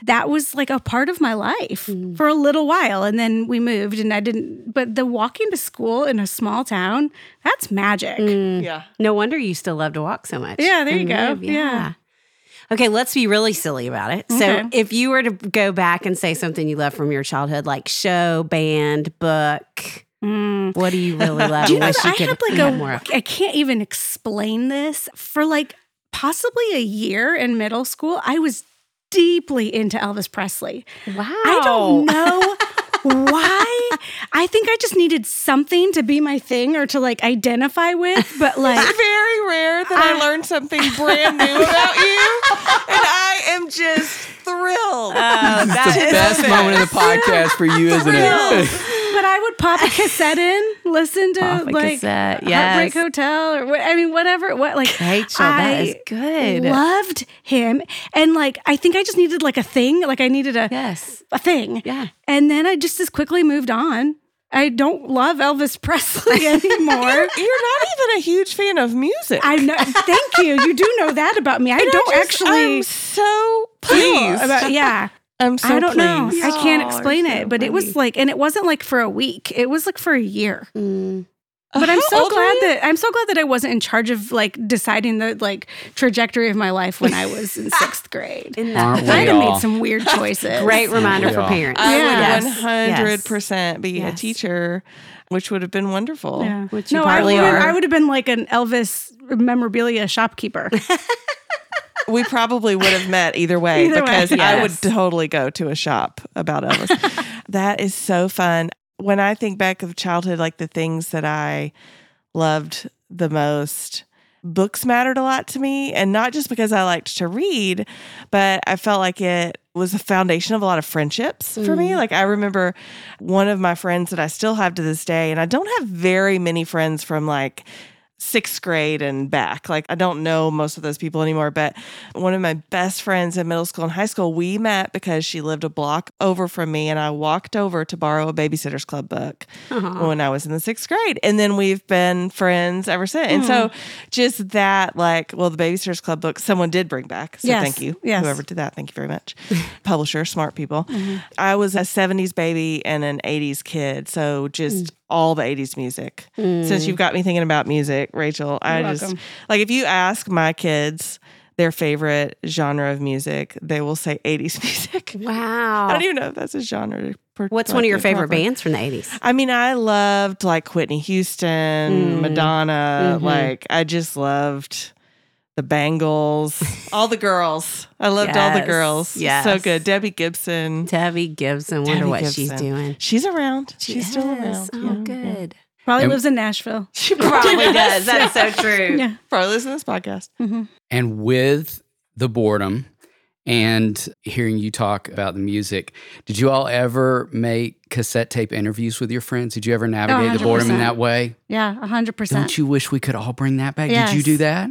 that was like a part of my life Mm. for a little while. And then we moved and I didn't, but the walking to school in a small town, that's magic. Mm. Yeah. No wonder you still love to walk so much. Yeah, there you go. move, Yeah. Okay, let's be really silly about it. Okay. So, if you were to go back and say something you love from your childhood, like show, band, book, Mm. what do you really *laughs* love? Do you know I could had like a more. I can't even explain this for like possibly a year in middle school. I was deeply into Elvis Presley. Wow. I don't know *laughs* why. I think I just needed something to be my thing or to like identify with, but *laughs* like It's very rare that I, I- learn something brand new about you, and I am just thrilled. Uh, It's the best moment of the *laughs* podcast for you, isn't it? *laughs* but I would pop a cassette in, listen to Pop like cassette, Heartbreak yes. Hotel or what I mean whatever what like Raechel, that is I good. Loved him and like I think I just needed like a thing, like I needed a Yes. a thing. Yeah. And then I just as quickly moved on. I don't love Elvis Presley *laughs* anymore. You're not even a huge fan of music. I know. Thank you. You do know that about me. I And don't just- actually I'm so pleased. about. Yeah, *laughs* I'm so I don't know. pleased. I can't Oh, explain it, so but it was like, and it wasn't like for a week. It was like for a year. Mm. *laughs* But I'm so glad that I'm so glad that I wasn't in charge of like deciding the like trajectory of my life when I was in *laughs* sixth grade. Isn't Aren't that we I'd have all? made some weird choices. great reminder for all? parents? I Yes. would 100 percent be a Yes. teacher, which would have been wonderful. Yeah. Which you no, I would, are. I would have been like an Elvis memorabilia shopkeeper. *laughs* We probably would have met either way Either way, because I would yes. totally go to a shop about Elvis. that is so fun. When I think back of childhood, like the things that I loved the most, books mattered a lot to me. And not just because I liked to read, but I felt like it was the foundation of a lot of friendships for me. Mm. Like I remember one of my friends that I still have to this day, and I don't have very many friends from like sixth grade and back. Like I don't know most of those people anymore, but one of my best friends in middle school and high school, we met because she lived a block over from me and I walked over to borrow a babysitter's club book uh-huh. when I was in the sixth grade. And then we've been friends ever since. And so hmm. just that, like, well, the babysitter's club book, someone did bring back. So Yes. thank you. Yes. Whoever did that. Thank you very much. *laughs* Publisher, smart people. Mm-hmm. I was a 70s baby and an 80s kid. So just hmm. All the 80s music. Since you've got me thinking about music, Raechel, I You're just welcome. like if you ask my kids their favorite genre of music, they will say 80s *laughs* music. Wow. I don't even know if that's a genre. per- What's like, one of your favorite proper. bands from the 80s? I mean, I loved like Whitney Houston, Mm. Madonna. Mhm. Like, I just loved the Bangles, *laughs* all the girls. I loved all the girls. Yeah, So good. Debbie Gibson. Debbie Gibson. Wonder Debbie what she's doing. She's around. She She's still is. around. Oh, Yeah. good. Probably And- lives in Nashville. *laughs* She Probably does. That's so *laughs* true. Yeah. Probably listens to this podcast. Mm-hmm. And with the boredom and hearing you talk about the music, did you all ever make cassette tape interviews with your friends? Did you ever navigate the boredom in that oh, way? Yeah, hundred percent. Don't you wish we could all bring that back? Did you do that?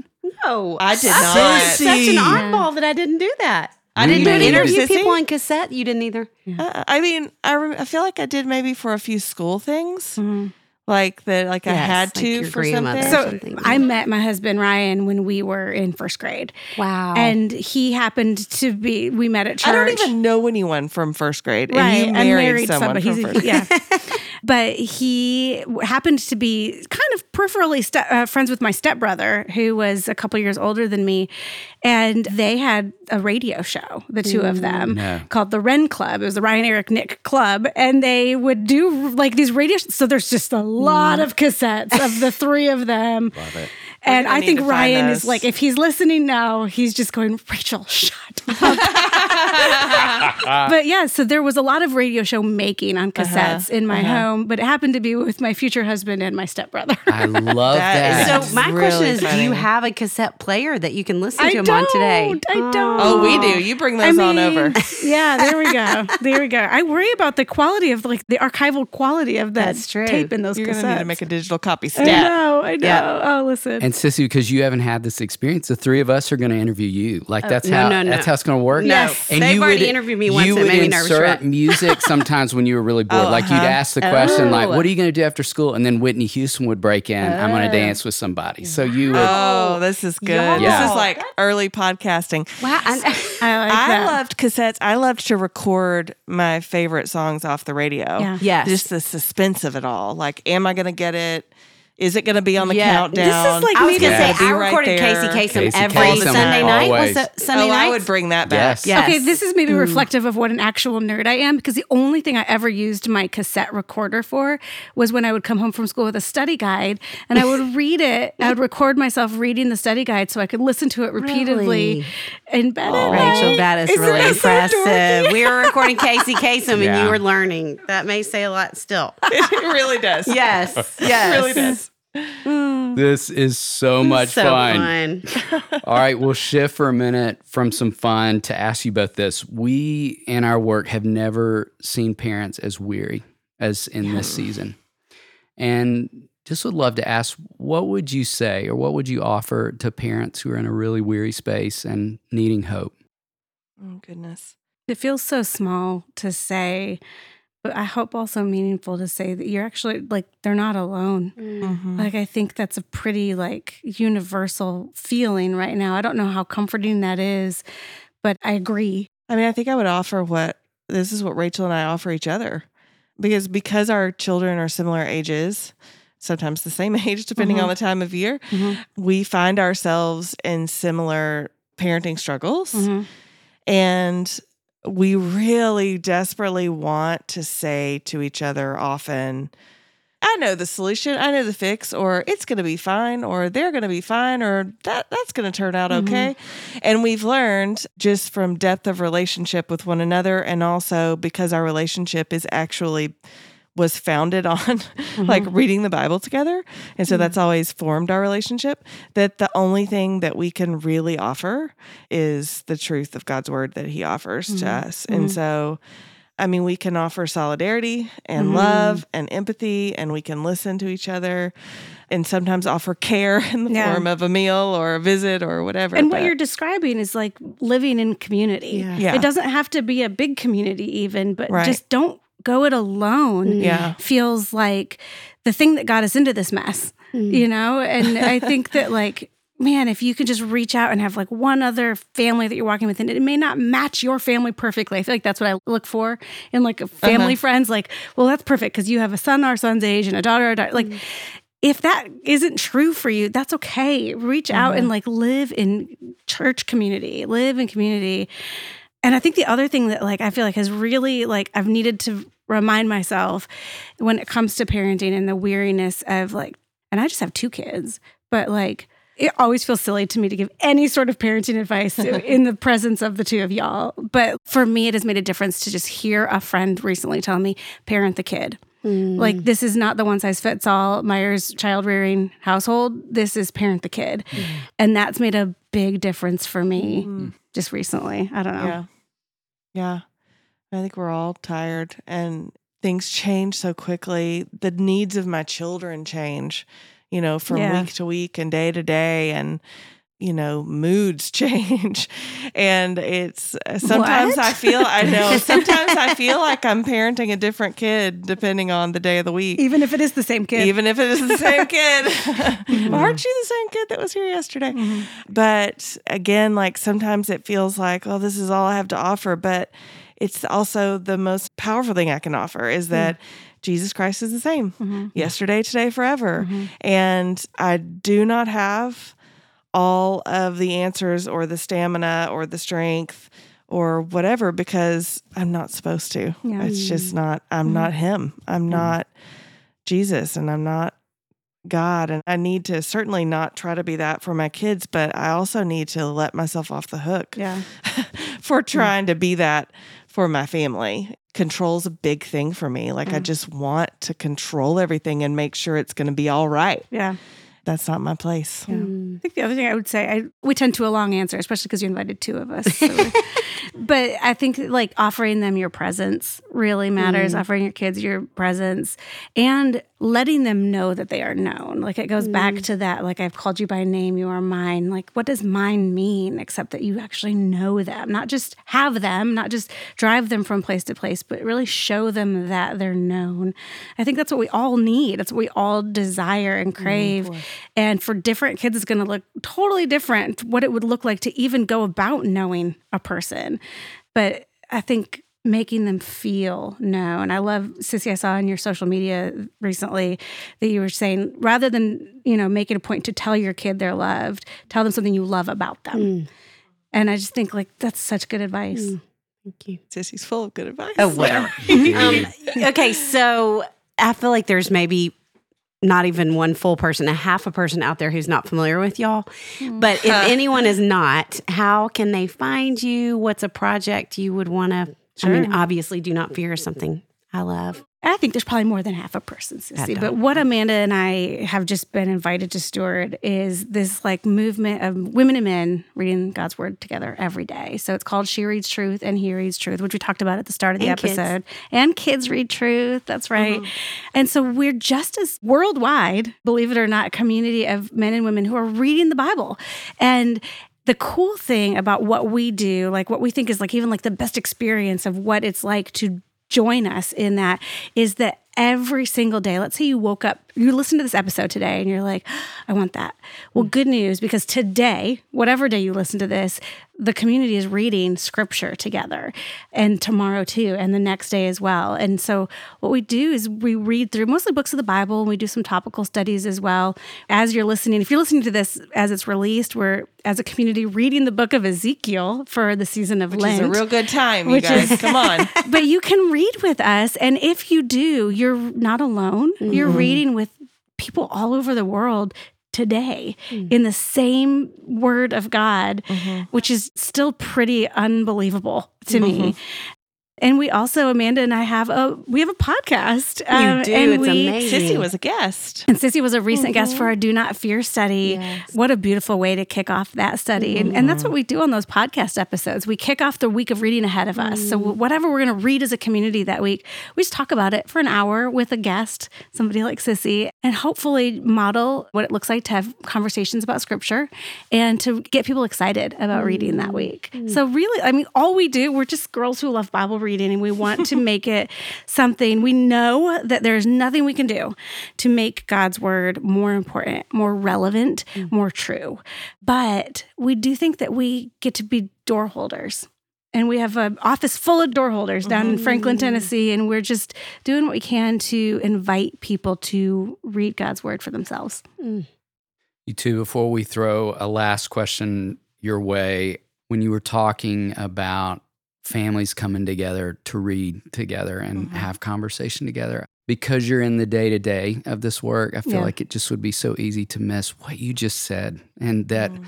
No, I did I'm not. Such an oddball that I didn't do that. I didn't do made it it. either. interview Sissy. people on cassette. You didn't either. Uh, I mean, I, rem- I feel like I did maybe for a few school things, Mhm. Like that, like I had like to your for grandmother. something. So something. I met my husband Ryan when we were in first grade, Wow. and he happened to be. We met at church. I don't even know anyone from first grade, Right, and you I married, married someone somebody. from He's- first grade. yeah. *laughs* but he happened to be kind of peripherally ste- uh, friends with my stepbrother, who was a couple years older than me, and they had a radio show, the two of them, No. called the Wren Club. It was the Ryan Eric Nick Club, and they would do like these radio. So there's just a lot of cassettes of the three of them. Love it. And I think Ryan is like, if he's listening now, he's just going, Raechel, shut up. *laughs* but yeah, so there was a lot of radio show making on Uh-huh, cassettes in my home, but it happened to be with my future husband and my stepbrother. I love *laughs* That that. is so my really question is, do you have a cassette player that you can listen I to them on today? I don't. Oh, we do. You bring those on over. *laughs* yeah, there we go. There we go. I worry about the quality of like the archival quality of that That's true. tape in those You're cassettes. gonna need to make a digital copy I know, I know. Yeah. Oh, listen. And Sissy, because you haven't had this experience, the three of us are going to interview you. Like that's no, how no, no. that's how it's going to work. No. Yes. They've already interviewed me once You and would made me nervous, insert right? music *laughs* sometimes when you were really bored. Oh, like you'd uh-huh. ask the question, like, Oh. "What are you going to do after school?" And then Whitney Houston would break in. I'm going to dance with somebody. So you would. Oh, this is good. Yeah. This is like early podcasting. Wow. I, I like I loved cassettes. I loved to record my favorite songs off the radio. Yeah. Yes. Just the suspense of it all. Like, am I going to get it? Is it going to be on the Yeah, countdown? this is like I was gonna say I right recorded there. Casey Kasem Casey every Kasem, Sunday night. always. Was it Sunday oh, night? I would bring that back. Yes. Yes. Okay, this is maybe hmm. reflective of what an actual nerd I am because the only thing I ever used my cassette recorder for was when I would come home from school with a study guide and I would *laughs* read it. I would record myself reading the study guide so I could listen to it repeatedly Really? in bed. at Raechel, night. that is Isn't really that so impressive. dorky? we were recording Casey *laughs* Kasem and you were learning. That may say a lot still. *laughs* it really does. Yes. It Yes. really does. Mm. This is so much so fun. fun. *laughs* All right, we'll shift for a minute from some fun to ask you both this. We in our work have never seen parents as weary as in this season. And just would love to ask what would you say or what would you offer to parents who are in a really weary space and needing hope? Oh, goodness. It feels so small to say, but I hope also meaningful to say that you're actually like they're not alone. Mhm. Like I think that's a pretty like universal feeling right now. I don't know how comforting that is, but I agree. I mean, I think I would offer what this is what Raechel and I offer each other. Because because our children are similar ages, sometimes the same *laughs* age depending Mhm. on the time of year, Mhm. we find ourselves in similar parenting struggles Mhm. and we really desperately want to say to each other often I know the solution, I know the fix, or it's going to be fine, or they're going to be fine, or that that's going to turn out mm-hmm. okay. And we've learned just from depth of relationship with one another, and also because our relationship is actually was founded *laughs* on like mm-hmm. reading the Bible together, and so that's mm-hmm. always formed our relationship. That the only thing that we can really offer is the truth of God's word that He offers to mm-hmm. us, and so. I mean, we can offer solidarity and Mhm. love and empathy, and we can listen to each other and sometimes offer care *laughs* in the Yeah. form of a meal or a visit or whatever. And what you're describing is like living in community. Yeah. Yeah. It doesn't have to be a big community, even, but Right. just don't go it alone. Mm. Yeah. Feels like the thing that got us into this mess, mm. you know? And *laughs* I think that, like, man, if you could just reach out and have like one other family that you're walking with, and it may not match your family perfectly. I feel like that's what I look for in like a family uh-huh. friends. Like, well, that's perfect because you have a son our son's age and a daughter our daughter. Like, mm. if that isn't true for you, that's okay. Reach out and uh-huh. like live in church community, live in community. And I think the other thing that like I feel like has really like I've needed to remind myself when it comes to parenting and the weariness of like, and I just have two kids, but like it always feels silly to me to give any sort of parenting advice *laughs* in the presence of the two of y'all. But for me, it has made a difference to just hear a friend recently tell me, parent the kid. Mm. Like, this is not the one size fits all Meyers child rearing household. This is parent the kid. Mm. And that's made a big difference for me mm. Just recently. I don't know. Yeah. Yeah. I think we're all tired and things change so quickly. The needs of my children change, you know, from Yeah. week to week and day to day. And, you know, moods *laughs* change. And it's uh, sometimes What? I feel, I know, *laughs* sometimes I feel like I'm parenting a different kid depending on the day of the week. Even if it is the same kid. Even if it is the same *laughs* kid. Mm-hmm. Aren't you the same kid that was here yesterday? Mm-hmm. But again, like sometimes it feels like, oh, this is all I have to offer. But it's also the most powerful thing I can offer is mm. that Jesus Christ is the same mm-hmm. yesterday, today, forever. And I do not have all of the answers or the stamina or the strength or whatever because I'm not supposed to. Yeah. It's just not, I'm not Him. I'm not Jesus and I'm not God. And I need to certainly not try to be that for my kids, but I also need to let myself off the hook yeah. *laughs* for trying to be that for my family. Control's a big thing for me. Like, I Mm. just want to control everything and make sure it's going to be all right. Yeah. That's not my place. Yeah. Hmm. I think the other thing I would say, I, we tend to a long answer, especially because you invited two of us. so- *laughs* but I think like offering them your presence really matters. Mm. Offering your kids your presence and letting them know that they are known. Like it goes back mm. to that, like I've called you by name, you are mine. Like what does mine mean except that you actually know them, not just have them, not just drive them from place to place, but really show them that they're known. I think that's what we all need. That's what we all desire and mm, crave. and for different kids, it's going to look totally different what it would look like to even go about knowing a person. But I think making them feel known. I love Sissy. I saw on your social media recently that you were saying rather than you know making a point to tell your kid they're loved, tell them something you love about them. Mm. And I just think like that's such good advice. Mm. Thank you. Sissy's full of good advice. Oh, whatever. *laughs* um, okay, so I feel like there's maybe not even one full person, a half a person out there who's not familiar with y'all. But if *laughs* anyone is not, how can they find you? What's a project you would want to? I mean, obviously, do not fear is something I love. I think there's probably more than half a person, Sissy. But what Amanda and I have just been invited to steward is this like movement of women and men reading God's word together every day. So it's called She Reads Truth and He Reads Truth, which we talked about at the start of the And kids. episode. And kids read truth. That's right. Mm-hmm. And so we're just as worldwide, believe it or not, a community of men and women who are reading the Bible. And the cool thing about what we do, like what we think is like even like the best experience of what it's like to join us in that is that every single day, let's say you woke up, you listen to this episode today and you're like, I want that. Well, mm. good news because today, whatever day you listen to this, the community is reading scripture together and tomorrow too, and the next day as well. And so, what we do is we read through mostly books of the Bible and we do some topical studies as well. As you're listening, if you're listening to this as it's released, we're as a community reading the book of Ezekiel for the season of Which Lent is a real good time, you guys. is- Come on. *laughs* but you can read with us. And if you do, you're not alone. You're mm-hmm. reading with people all over the world today hmm. in the same word of God, mm-hmm. which is still pretty unbelievable to me. Mm-hmm. And we also, Amanda and I have a we have a podcast. um, do. and It's we, amazing. Sissy was a guest. and Sissy was a recent guest for our Do Not Fear study. What a beautiful way to kick off that study. And, and that's what we do on those podcast episodes. We kick off the week of reading ahead of us. So, whatever we're going to read as a community that week, we just talk about it for an hour with a guest, somebody like Sissy, and hopefully model what it looks like to have conversations about scripture and to get people excited about reading that week. So, really, I mean, all we do, we're just girls who love Bible reading and we want to make it something we know that there's nothing we can do to make God's word more important, more relevant, mm. more true. But we do think that we get to be door holders. And we have an office full of door holders down in Franklin, mm. Tennessee, and we're just doing what we can to invite people to read God's word for themselves. Mm. You two, before we throw a last question your way, when you were talking about families coming together to read together and Mm-hmm. have conversation together, because you're in the day to day of this work, I feel Yeah. like it just would be so easy to miss what you just said. And that Mm.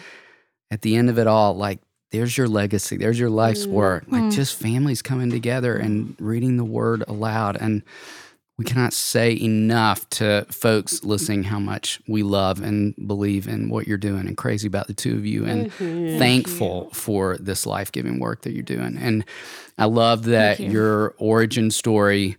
at the end of it all, like, there's your legacy, there's your life's work, like Mm. just families coming together and reading the word aloud. And we cannot say enough to folks listening how much we love and believe in what you're doing and crazy about the two of you and thankful for this life giving work that you're doing. And I love that you. your origin story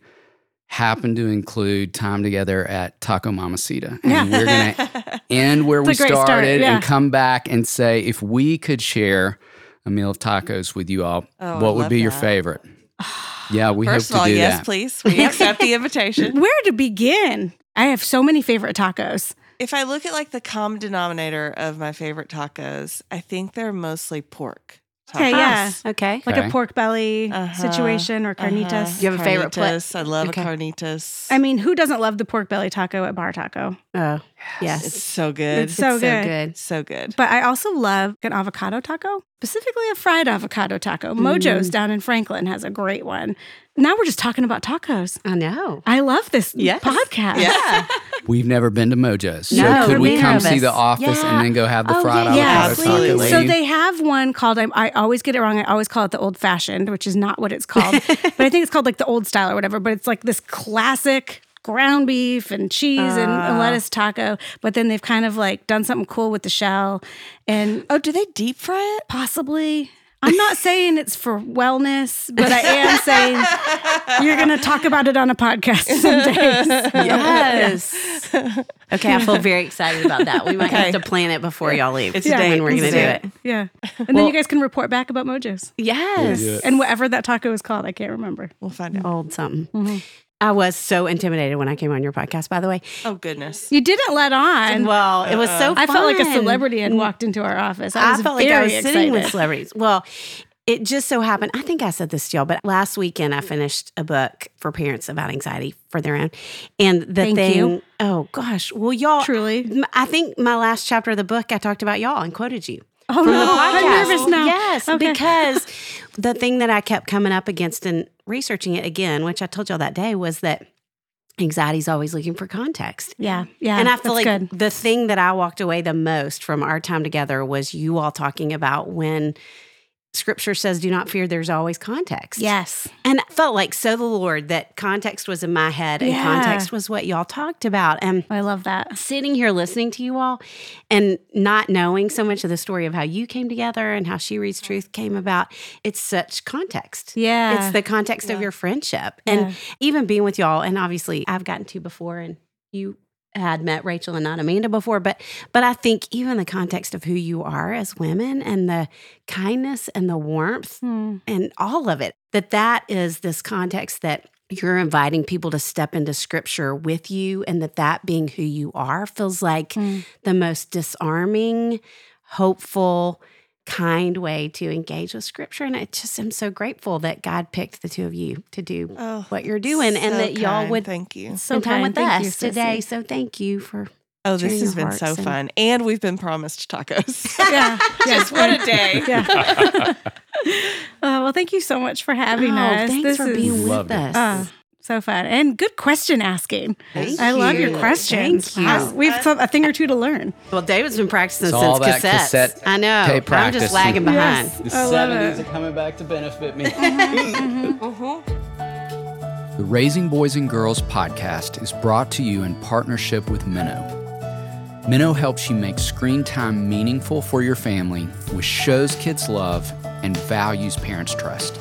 happened to include time together at Taco Mamacita. And we're going *laughs* to end where we great start, started yeah. and come back and say if we could share a meal of tacos with you all, Oh, what would be your favorite? *sighs* Yeah, we First hope of all, to do yes, that. please. We accept the *laughs* invitation. Where to begin? I have so many favorite tacos. If I look at like the common denominator of my favorite tacos, I think they're mostly pork. Okay, yeah. Okay. Like Okay. a pork belly Uh-huh, situation or carnitas. Uh-huh. You have a favorite pla- Carnitas. I love Okay. a carnitas. I mean, who doesn't love the pork belly taco at Bar Taco? Oh, yes. it's so good. It's so so good. good. so good. But I also love an avocado taco, specifically a fried avocado taco. Mojo's down in Franklin has a great one. Now we're just talking about tacos. I know. I love this Yes. podcast. Yeah. *laughs* We've never been to Mojo's. So No, could we come see the office Yeah. and then go have the Oh, fried yeah, avocado absolutely. taco with So they have one called I, I always get it wrong. I always call it the old fashioned, which is not what it's called. *laughs* but I think it's called like the old style or whatever. But it's like this classic ground beef and cheese and a ah. lettuce taco. But then they've kind of like done something cool with the shell and Oh, do they deep fry it? possibly. I'm not saying it's for wellness, but I am *laughs* saying you're going to talk about it on a podcast *laughs* some days. Yes. okay, I feel very excited about that. We might Okay. have to plan it before y'all leave. It's a when date. we're going to do it. Yeah. And then you guys can report back about Mojo's Yes. and whatever that taco is called. I can't remember. We'll find out. Old something. Mm-hmm. I was so intimidated when I came on your podcast, by the way. Oh goodness. You didn't let on. Well, it was so I felt like a celebrity had walked into our office. I, I was felt like I was excited. sitting with celebrities. Well, it just so happened, I think I said this to y'all, but last weekend I finished a book for parents about anxiety for their own. And the Thank thing, you. oh gosh, well, y'all, Truly. I think my last chapter of the book, I talked about y'all and quoted you. Oh, no. podcast. I'm nervous now. Yes, Okay. because *laughs* the thing that I kept coming up against and researching it again, which I told y'all that day, was that anxiety is always looking for context. Yeah. Yeah. and I feel like good. the thing that I walked away the most from our time together was you all talking about when scripture says, do not fear, there's always context. Yes. And I felt like so the Lord that context was in my head and Yeah. context was what y'all talked about. And I love that. sitting here listening to you all and not knowing so much of the story of how you came together and how She Reads Truth came about, it's such context. Yeah. It's the context of your friendship. And Yeah. even being with y'all, and obviously I've gotten to before and you had met Raechel and not Amanda before, but but I think even the context of who you are as women and the kindness and the warmth Hmm. and all of it, that that is this context that you're inviting people to step into scripture with you and that that being who you are feels like Hmm. the most disarming, hopeful, kind way to engage with scripture. And I just am so grateful that God picked the two of you to do Oh, what you're doing and so that y'all kind. would Thank you. So spend time kind. with Thank us you, Sissy. today. So thank you for Oh, this has been so and- fun. And we've been promised tacos. *laughs* Yeah. *laughs* yeah. what a day. *laughs* Yeah. oh, well, thank you so much for having Oh, us. thanks this for is being with Loved us. uh, so fun and good question asking. Thank I love your you. questions. Thank you. We have some, a thing or two to learn. well, David's been practicing It's since all that cassettes. cassette I know. tape I'm just lagging behind. Yes. I love it. are coming back to benefit me. Mm-hmm. *laughs* The Raising Boys and Girls podcast is brought to you in partnership with Minno. Minno helps you make screen time meaningful for your family with shows kids love and values parents trust.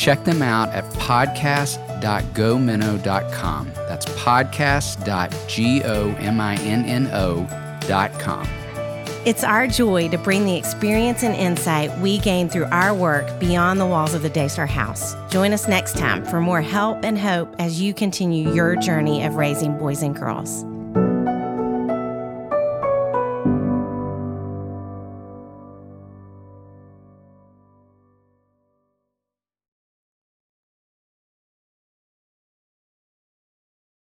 Check them out at podcast.gominno.com. That's podcast.gominno.com. It's our joy to bring the experience and insight we gain through our work beyond the walls of the Daystar House. Join us next time for more help and hope as you continue your journey of raising boys and girls.